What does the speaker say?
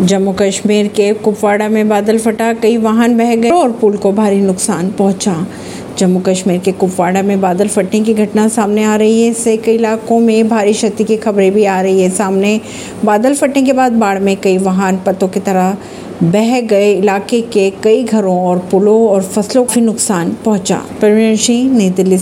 जम्मू कश्मीर के कुपवाड़ा में बादल फटा, कई वाहन बह गए और पुल को भारी नुकसान पहुँचा। जम्मू कश्मीर के कुपवाड़ा में बादल फटने की घटना सामने आ रही है। इससे कई इलाकों में भारी क्षति की खबरें भी आ रही है। सामने बादल फटने के बाद बाढ़ में कई वाहन पतों की तरह बह गए। इलाके के कई घरों और पुलों और फ़सलों को नुकसान पहुँचा। परवीन सिंह, नई दिल्ली